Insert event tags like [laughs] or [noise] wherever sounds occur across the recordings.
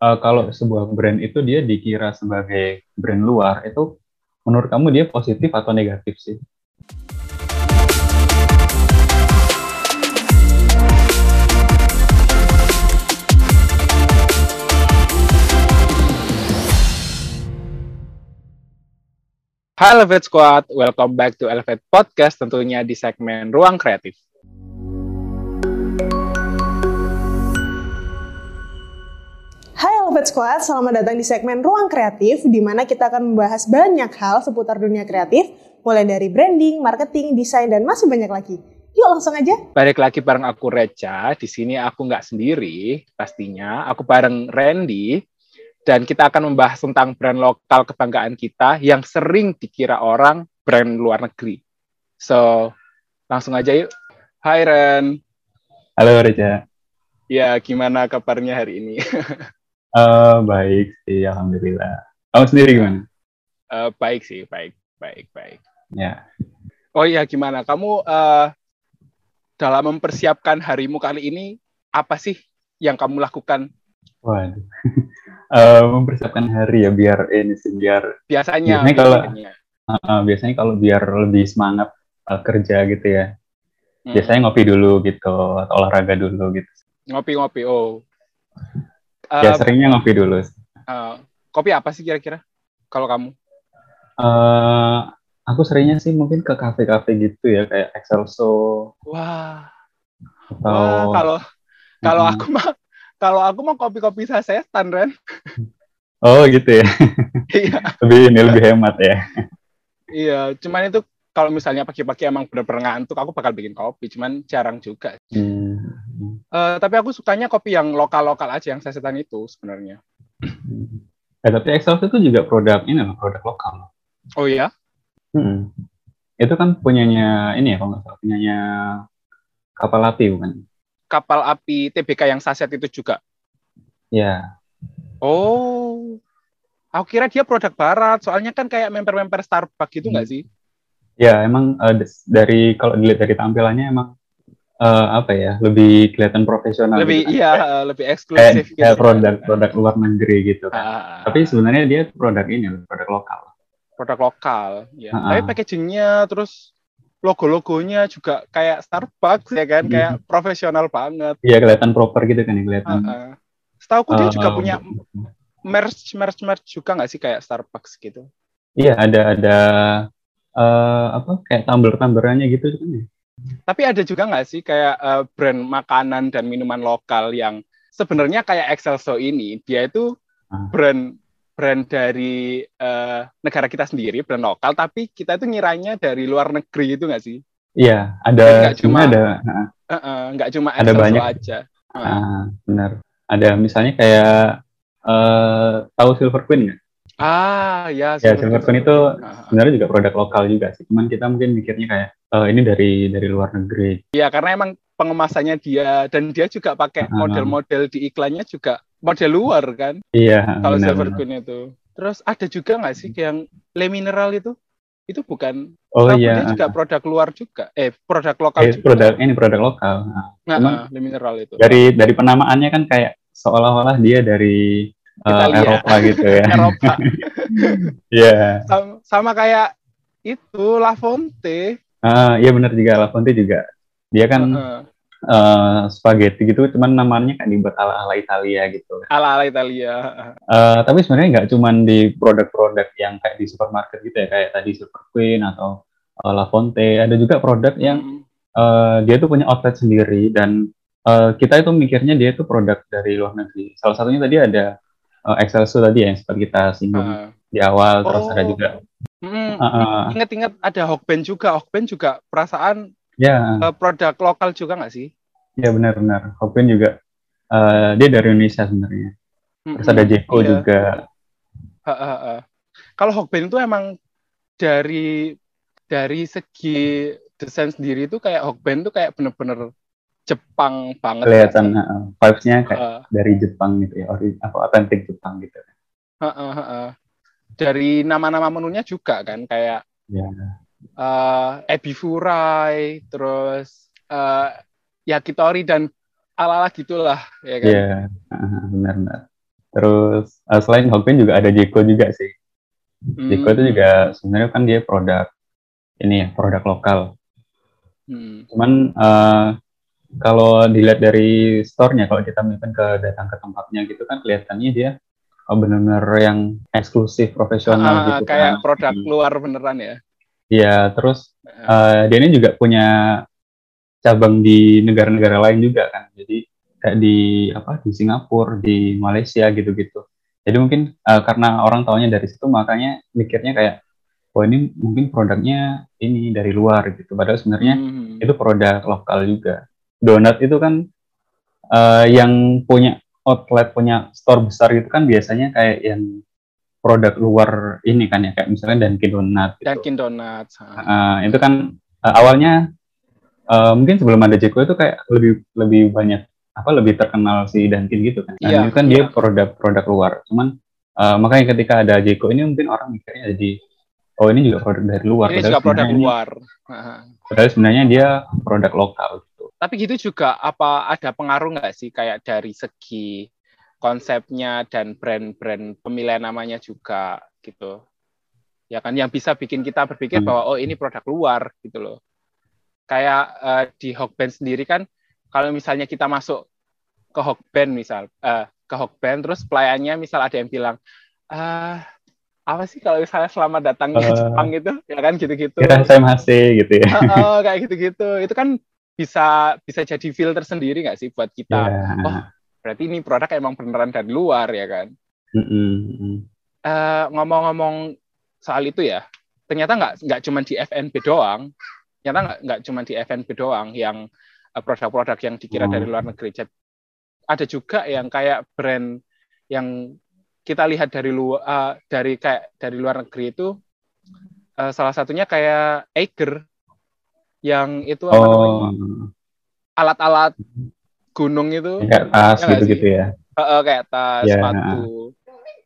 uh, kalau sebuah brand itu dia dikira sebagai brand luar, itu menurut kamu dia positif atau negatif sih? Hai Elevate Squad, welcome back to Elevate Podcast tentunya di segmen Ruang Kreatif. Elevate Squad, selamat datang di segmen Ruang Kreatif di mana kita akan membahas banyak hal seputar dunia kreatif, mulai dari branding, marketing, desain, dan masih banyak lagi. Yuk langsung aja. Balik lagi bareng aku Reca. Di sini aku nggak sendiri, pastinya. Aku bareng Randy. Dan kita akan membahas tentang brand lokal kebanggaan kita yang sering dikira orang brand luar negeri. So, langsung aja yuk. Hai Ren. Halo Reca. Ya, gimana kabarnya hari ini? [laughs] Uh, baik sih, alhamdulillah. Kamu sendiri gimana? Uh, baik sih, baik, baik, baik. Ya. Oh iya, gimana? Kamu uh, dalam mempersiapkan harimu kali ini apa sih yang kamu lakukan? Waduh, uh, [laughs] mempersiapkan hari ya biar ini sih biar biasanya biasanya kalau uh, biasanya kalau biar lebih semangat uh, kerja gitu ya. Hmm. Biasanya ngopi dulu gitu atau olahraga dulu gitu. Ngopi-ngopi, oh. Uh, ya seringnya ngopi dulu. Uh, kopi apa sih kira-kira kalau kamu? Uh, aku seringnya sih mungkin ke kafe-kafe gitu ya kayak Excelso. Wah. Atau Wah, kalau kalau hmm. aku mah kalau aku mah kopi-kopi sasetan, Ren. Oh, gitu ya. [laughs] Iya. lebih ini lebih hemat ya. Iya, cuman itu kalau misalnya pagi-pagi emang bener-bener ngantuk, aku bakal bikin kopi, cuman jarang juga. Hmm. Uh, tapi aku sukanya kopi yang lokal-lokal aja, yang sasetan itu sebenarnya. Hmm. Eh, tapi Exhaust itu juga produk ini loh, produk lokal. Oh iya? Hmm. Itu kan punyanya ini ya, kalau nggak salah, punyanya kapal api bukan? Kapal api TBK yang saset itu juga? Ya. Oh, aku kira dia produk barat, soalnya kan kayak member-member Starbucks gitu nggak hmm. sih? Ya, emang uh, dari kalau dilihat dari tampilannya emang uh, apa ya lebih kelihatan profesional. Lebih gitu. iya uh, lebih eksklusif. Kayak, gitu. produk-produk luar negeri gitu kan. Uh, Tapi sebenarnya dia produk ini produk lokal. Produk lokal, ya. Uh, Tapi packagingnya terus logo-logonya juga kayak Starbucks ya kan, uh, kayak profesional banget. Iya kelihatan proper gitu kan, kelihatan. Uh, uh. Setahu uh, dia juga punya merch merch merch juga nggak sih kayak Starbucks gitu? Iya ada ada uh, apa kayak tumbler-tumblerannya gitu kan ya. Tapi ada juga nggak sih kayak uh, brand makanan dan minuman lokal yang sebenarnya kayak Excelso ini dia itu uh. brand brand dari uh, negara kita sendiri, brand lokal, tapi kita itu ngiranya dari luar negeri itu nggak sih? Iya, ada nggak cuma ada uh, uh, nggak cuma ada banyak aja. Uh. Uh, benar. Ada misalnya kayak uh, tahu Silver Queen nggak? Ah, ya. Ya, Silver Queen itu sebenarnya juga produk lokal juga sih. Cuman kita mungkin mikirnya kayak uh, ini dari dari luar negeri. Iya, karena emang pengemasannya dia dan dia juga pakai model-model di iklannya juga model luar kan? Iya. Kalau Silver Queen itu. Terus ada juga nggak sih yang Le Mineral itu? Itu bukan Oh iya. Juga produk luar juga. Eh, produk lokal eh, juga. Produk ini produk lokal. Nah, nah, Le Mineral itu. Dari dari penamaannya kan kayak seolah-olah dia dari uh, Eropa gitu ya. [laughs] Eropa. [laughs] Iya. yeah. sama, sama kayak itu La Fonte. Uh, iya benar juga La Fonte juga. Dia kan uh -huh. uh, spaghetti gitu, cuman namanya kan dibuat ala ala Italia gitu. Ala ala Italia. Uh, tapi sebenarnya nggak cuman di produk-produk yang kayak di supermarket gitu ya, kayak tadi Super Queen atau uh, La Fonte. Ada juga produk yang uh, dia tuh punya outlet sendiri dan uh, kita itu mikirnya dia itu produk dari luar negeri. Salah satunya tadi ada uh, Excelso tadi ya yang seperti kita singgung uh. di awal, oh. terus ada juga. Hmm, uh, ada Hokben juga, Hokben juga perasaan ya. uh, produk lokal juga nggak sih? Ya benar-benar, Hokben juga uh, dia dari Indonesia sebenarnya. Terus ada Jeko iya. juga. Uh, uh, uh. Kalau Hokben itu emang dari dari segi desain sendiri itu kayak Hokben itu kayak bener-bener Jepang banget. Kelihatan uh, vibes-nya kayak uh, dari Jepang gitu ya, ori apa otentik Jepang gitu. Uh, uh, uh, uh. Dari nama-nama menunya juga kan kayak yeah. Ya. uh, ebifurai, terus uh, yakitori dan ala-ala gitulah ya kan. Iya, yeah. uh, benar-benar. Terus uh, selain Hokben juga ada Jeko juga sih. Hmm. Jeko itu juga sebenarnya kan dia produk ini ya produk lokal. Hmm. Cuman uh, kalau dilihat dari store-nya, kalau kita misalkan ke datang ke tempatnya gitu kan kelihatannya dia oh, benar-benar yang eksklusif profesional Ah, gitu kayak kan. produk Hmm. luar beneran ya. Iya, terus uh, dia ini juga punya cabang di negara-negara lain juga kan. Jadi kayak di apa di Singapura, di Malaysia gitu-gitu. Jadi mungkin uh, karena orang taunya dari situ makanya mikirnya kayak oh ini mungkin produknya ini dari luar gitu. Padahal sebenarnya Hmm. itu produk lokal juga. Donat itu kan eh, yang punya outlet, punya store besar gitu kan biasanya kayak yang produk luar ini kan ya, kayak misalnya Dunkin Donat. Gitu. Dunkin Donuts. ah. Eh, itu kan eh, awalnya eh, mungkin sebelum ada Jeko itu kayak lebih lebih banyak apa lebih terkenal si Dunkin gitu kan. Dan Iya, itu kan dia iya. produk-produk luar. Cuman eh, makanya ketika ada Jeko ini mungkin orang mikirnya jadi oh ini juga produk dari luar. Ini Padahal juga produk luar. Ah. Padahal sebenarnya dia produk lokal gitu. Tapi gitu juga apa ada pengaruh nggak sih kayak dari segi konsepnya dan brand-brand pemilihan namanya juga gitu. Ya kan yang bisa bikin kita berpikir Hmm. bahwa oh ini produk luar gitu loh. Kayak eh, di Hokben sendiri kan kalau misalnya kita masuk ke Hokben misal eh, ke Hokben terus pelayannya misal ada yang bilang ah apa sih kalau misalnya selamat datang ke Eh. Jepang gitu ya kan gitu-gitu. Kita SMHC gitu ya. Oh, kayak gitu-gitu. Itu kan bisa bisa jadi filter sendiri nggak sih buat kita? Ya. Oh. Berarti ini produk emang beneran dari luar ya kan? Mm-mm, mm. Eh, ngomong-ngomong soal itu ya, ternyata nggak nggak cuma di FNB doang, ternyata nggak nggak cuma di FNB doang yang eh, produk-produk yang dikira Hmm. dari luar negeri. Ada juga yang kayak brand yang kita lihat dari luar eh, dari kayak dari luar negeri itu eh, salah satunya kayak Eiger yang itu apa namanya Oh, alat-alat gunung itu kayak tas Ya nggak gitu-gitu ya. Heeh, kayak tas, Ya. sepatu.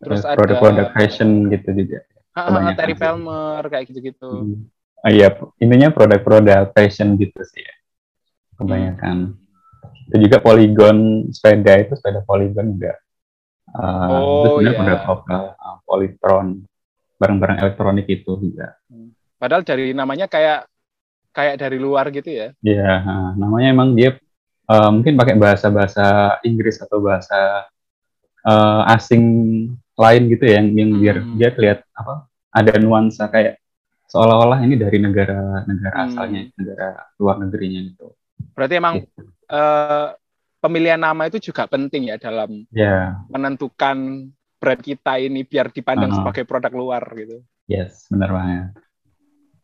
Terus ada Produk-produk fashion gitu juga. Kebanyakan Terry. Palmer kayak gitu-gitu. Hmm. Oh iya, intinya produk-produk fashion gitu sih ya. Kebanyakan. Itu juga Polygon sepeda itu sepeda Polygon juga. Uh, itu Oh, sebenarnya iya. produk lokal, uh, Polytron, barang-barang elektronik itu juga. Padahal dari namanya kayak kayak dari luar gitu ya. Ya, uh, namanya emang dia uh, mungkin pakai bahasa-bahasa Inggris atau bahasa uh, asing lain gitu ya, yang, yang biar Hmm. dia terlihat apa ada nuansa kayak seolah-olah ini dari negara-negara Hmm. asalnya, negara luar negerinya gitu. Berarti emang eh, pemilihan nama itu juga penting ya dalam Ya, menentukan brand kita ini biar dipandang Uh-huh. sebagai produk luar gitu. yes, benar banget.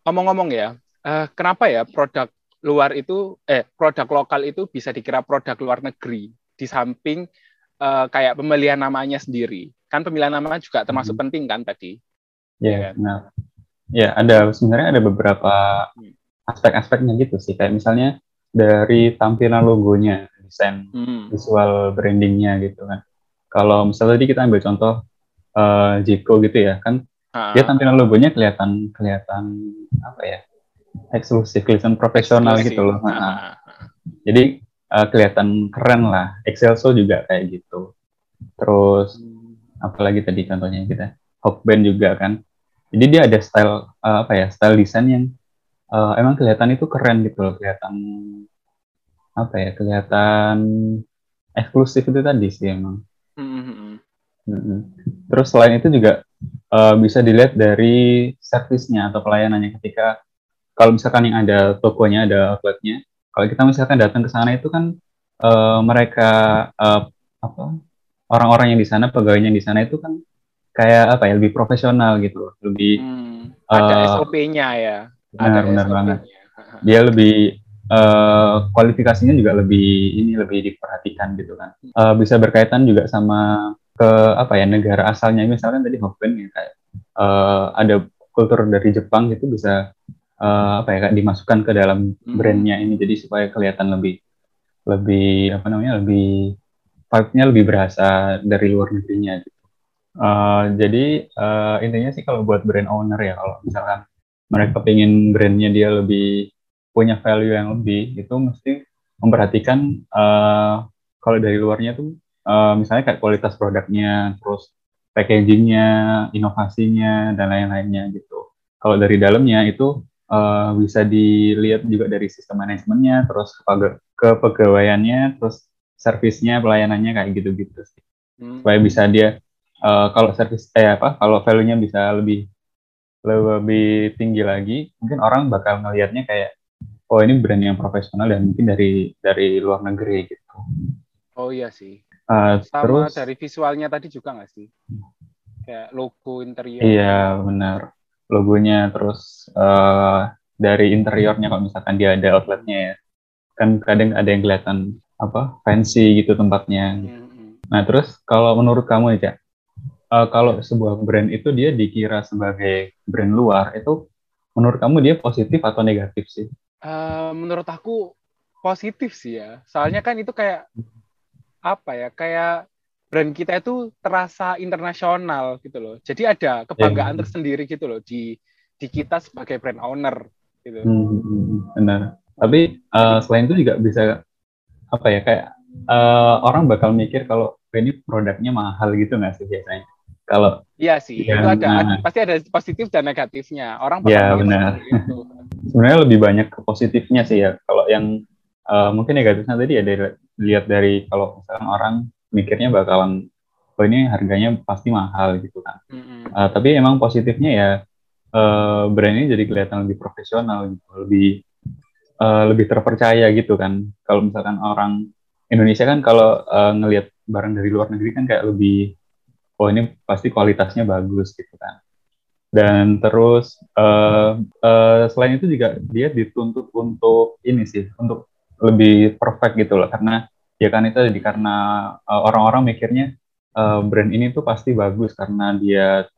Ngomong-ngomong ya, eh, kenapa ya produk luar itu eh produk lokal itu bisa dikira produk luar negeri di samping eh, kayak pemilihan namanya sendiri. Kan pemilihan nama juga termasuk Hmm. penting kan tadi. Ya, Iya kan? benar. Ya, ada sebenarnya ada beberapa Hmm. aspek-aspeknya gitu sih. Kayak misalnya dari tampilan logonya, desain Hmm. visual brandingnya gitu kan. Kalau misalnya tadi kita ambil contoh eh Jiko gitu ya, kan Ah, dia tampilan logonya kelihatan kelihatan apa ya eksklusif, kelihatan profesional eksklusif. gitu loh. Ah, Nah, ah, ah. Jadi eh, kelihatan keren lah. Excelso juga kayak gitu. Terus apalagi tadi contohnya kita Hawkband juga kan. Jadi dia ada style eh, apa ya style desain yang eh, emang kelihatan itu keren gitu loh, kelihatan apa ya kelihatan eksklusif itu tadi sih emang. Hmm, hmm, hmm. Terus selain itu juga eh, bisa dilihat dari servisnya atau pelayanannya ketika kalau misalkan yang ada tokonya, ada outletnya, kalau kita misalkan datang ke sana itu kan eh, mereka eh, apa orang-orang yang di sana, pegawainya yang di sana itu kan kayak apa ya lebih profesional gitu, loh. lebih Hmm. Ada Eh, SOP-nya ya. Ada benar-benar SOP-nya. banget. Dia lebih eh, kualifikasinya juga lebih ini lebih diperhatikan gitu kan. Eh, bisa berkaitan juga sama ke apa ya negara asalnya misalkan tadi Hoppen ya kayak eh, ada kultur dari Jepang gitu bisa eh, apa ya kayak dimasukkan ke dalam Hmm. brandnya ini jadi supaya kelihatan lebih lebih apa namanya lebih vibe-nya lebih berasa dari luar negerinya gitu. Eh, jadi eh, intinya sih kalau buat brand owner ya kalau misalkan mereka pengen brandnya dia lebih punya value yang lebih itu mesti memperhatikan eh, kalau dari luarnya tuh uh, misalnya kayak kualitas produknya, terus packagingnya, inovasinya, dan lain-lainnya gitu. Kalau dari dalamnya itu uh, bisa dilihat juga dari sistem manajemennya, terus kepegawaiannya, terus servisnya, pelayanannya kayak gitu-gitu sih. Hmm. Supaya bisa dia uh, kalau servis eh apa kalau value-nya bisa lebih lebih tinggi lagi, mungkin orang bakal ngelihatnya kayak oh ini brand yang profesional dan mungkin dari dari luar negeri gitu. Oh iya sih. Uh, Sama terus dari visualnya tadi juga nggak sih? Kayak logo interior. Iya benar. Logonya terus uh, dari interiornya kalau misalkan dia ada outletnya ya, kan kadang ada yang kelihatan apa fancy gitu tempatnya. Mm -hmm. Nah terus kalau menurut kamu nih cak, uh, kalau sebuah brand itu dia dikira sebagai brand luar itu menurut kamu dia positif atau negatif sih? Uh, menurut aku positif sih ya. Soalnya kan itu kayak apa ya? Kayak brand kita itu terasa internasional gitu loh. Jadi ada kebanggaan yeah. tersendiri gitu loh di di kita sebagai brand owner gitu. Hmm, hmm, hmm, benar. Tapi uh, selain itu juga bisa apa ya kayak uh, orang bakal mikir kalau ini produknya mahal gitu nggak sih biasanya? Kalau Iya sih, yang, itu ada, nah, pasti ada positif dan negatifnya. Orang bakal ya, benar. Itu [laughs] sebenarnya lebih banyak ke positifnya sih ya. Kalau yang uh, mungkin negatifnya tadi ya dari lihat dari kalau misalkan orang mikirnya bakalan oh ini harganya pasti mahal gitu kan. Mm-hmm. Uh, tapi emang positifnya ya uh, brand ini jadi kelihatan lebih profesional gitu, lebih uh, lebih terpercaya gitu kan. Kalau misalkan orang Indonesia kan kalau uh, ngelihat barang dari luar negeri kan kayak lebih oh ini pasti kualitasnya bagus gitu kan dan terus uh, uh, selain itu juga dia dituntut untuk ini sih untuk lebih perfect gitu loh karena ya kan itu jadi karena uh, orang-orang mikirnya uh, brand ini tuh pasti bagus karena dia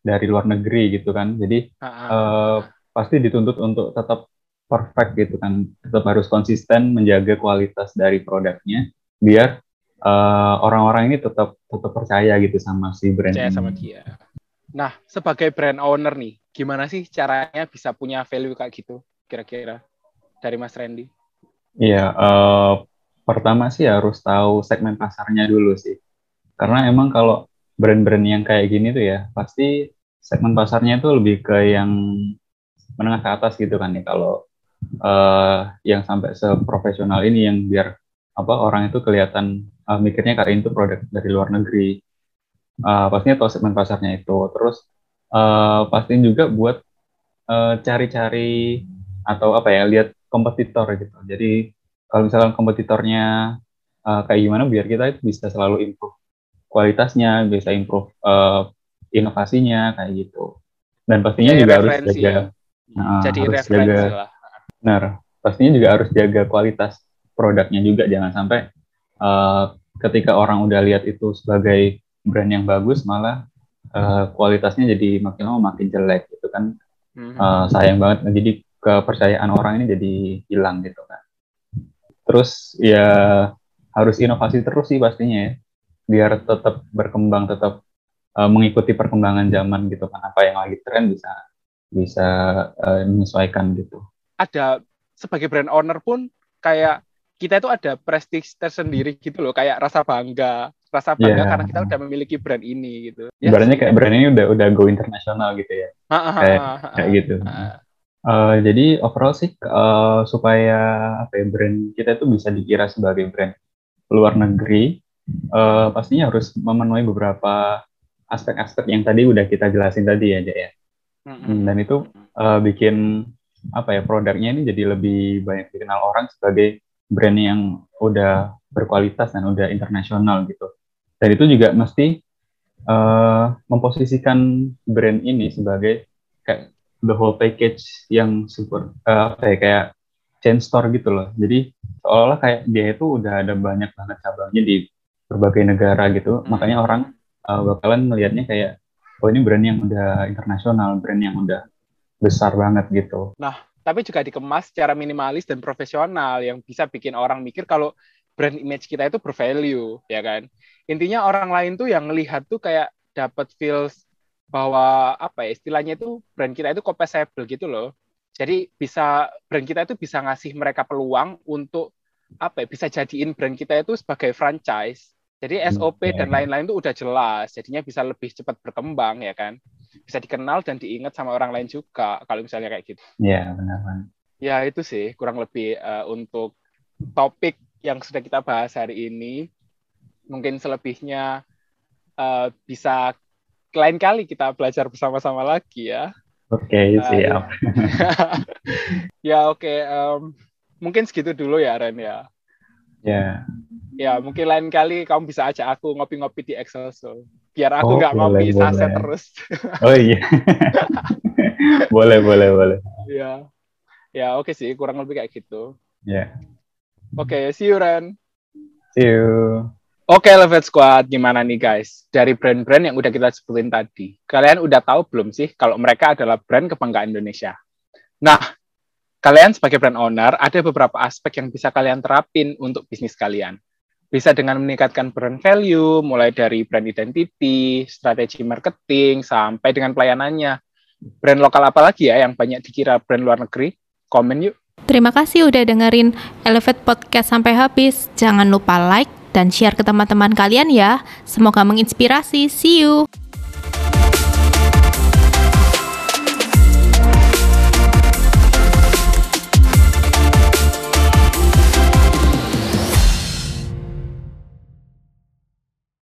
dari luar negeri gitu kan jadi uh, pasti dituntut untuk tetap perfect gitu kan tetap harus konsisten menjaga kualitas dari produknya biar orang orang-orang ini tetap tetap percaya gitu sama si brand percaya ini. sama dia Nah, sebagai brand owner nih, gimana sih caranya bisa punya value kayak gitu, kira-kira dari Mas Randy? Iya, uh, pertama sih harus tahu segmen pasarnya dulu sih. Karena emang kalau brand-brand yang kayak gini tuh ya, pasti segmen pasarnya itu lebih ke yang menengah ke atas gitu kan ya. Kalau uh, yang sampai seprofesional ini yang biar apa orang itu kelihatan uh, mikirnya kayak itu produk dari luar negeri uh, pastinya tahu segmen pasarnya itu terus uh, pastiin juga buat uh, cari-cari atau apa ya lihat kompetitor gitu jadi kalau misalnya kompetitornya uh, kayak gimana biar kita itu bisa selalu improve kualitasnya bisa improve uh, inovasinya kayak gitu. Dan pastinya jadi juga harus jaga uh, jadi harus jaga. lah. benar. Pastinya juga harus jaga kualitas produknya juga. Jangan sampai uh, ketika orang udah lihat itu sebagai brand yang bagus malah uh, kualitasnya jadi makin lama makin jelek gitu kan. Uh, sayang banget. Nah, jadi kepercayaan orang ini jadi hilang gitu kan terus ya harus inovasi terus sih pastinya ya biar tetap berkembang tetap uh, mengikuti perkembangan zaman gitu kan apa yang lagi tren bisa bisa uh, menyesuaikan gitu ada sebagai brand owner pun kayak kita itu ada prestige tersendiri gitu loh kayak rasa bangga rasa bangga yeah. karena kita udah memiliki brand ini gitu. Ya, Ibaratnya kayak brand ini udah udah go internasional gitu ya. kayak kayak gitu. Uh, jadi overall sih uh, supaya apa ya brand kita itu bisa dikira sebagai brand luar negeri, uh, pastinya harus memenuhi beberapa aspek-aspek yang tadi udah kita jelasin tadi ya, ya. Mm-hmm. Dan itu uh, bikin apa ya produknya ini jadi lebih banyak dikenal orang sebagai brand yang udah berkualitas dan udah internasional gitu dan itu juga mesti uh, memposisikan brand ini sebagai kayak the whole package yang super uh, apa ya kayak chain store gitu loh. Jadi seolah-olah kayak dia itu udah ada banyak banget cabangnya di berbagai negara gitu. Hmm. makanya orang uh, bakalan melihatnya kayak oh ini brand yang udah internasional brand yang udah besar banget gitu. Nah tapi juga dikemas secara minimalis dan profesional yang bisa bikin orang mikir kalau brand image kita itu bervalue ya kan? Intinya orang lain tuh yang ngelihat tuh kayak dapat feels bahwa apa ya istilahnya itu brand kita itu compensable gitu loh jadi bisa brand kita itu bisa ngasih mereka peluang untuk apa ya bisa jadiin brand kita itu sebagai franchise Jadi SOP Oke. dan lain-lain itu udah jelas, jadinya bisa lebih cepat berkembang ya kan. Bisa dikenal dan diingat sama orang lain juga kalau misalnya kayak gitu. Iya, benar-benar. Ya itu sih kurang lebih eh, untuk topik yang sudah kita bahas hari ini. Mungkin selebihnya eh, bisa lain kali kita belajar bersama-sama lagi ya. Oke, Ah, siap. [laughs] ya oke, em, mungkin segitu dulu ya Ren ya. Ya. Ya mungkin lain kali kamu bisa ajak aku ngopi-ngopi di Excel Soul. Biar aku Oh, nggak boleh, ngopi saset terus. [laughs] Oh iya. [laughs] boleh, boleh, boleh. ya, ya oke sih kurang lebih kayak gitu. Ya. Oke, see you Ren. See you. Oke, Levet Squad, gimana nih guys? Dari brand-brand yang udah kita sebutin tadi, kalian udah tahu belum sih kalau mereka adalah brand kebanggaan Indonesia? Nah, kalian sebagai brand owner, ada beberapa aspek yang bisa kalian terapin untuk bisnis kalian. Bisa dengan meningkatkan brand value, mulai dari brand identity, strategi marketing, sampai dengan pelayanannya. Brand lokal apa lagi ya yang banyak dikira brand luar negeri? Komen yuk. Terima kasih udah dengerin Elevate Podcast sampai habis. Jangan lupa like dan share ke teman-teman kalian ya. Semoga menginspirasi. See you.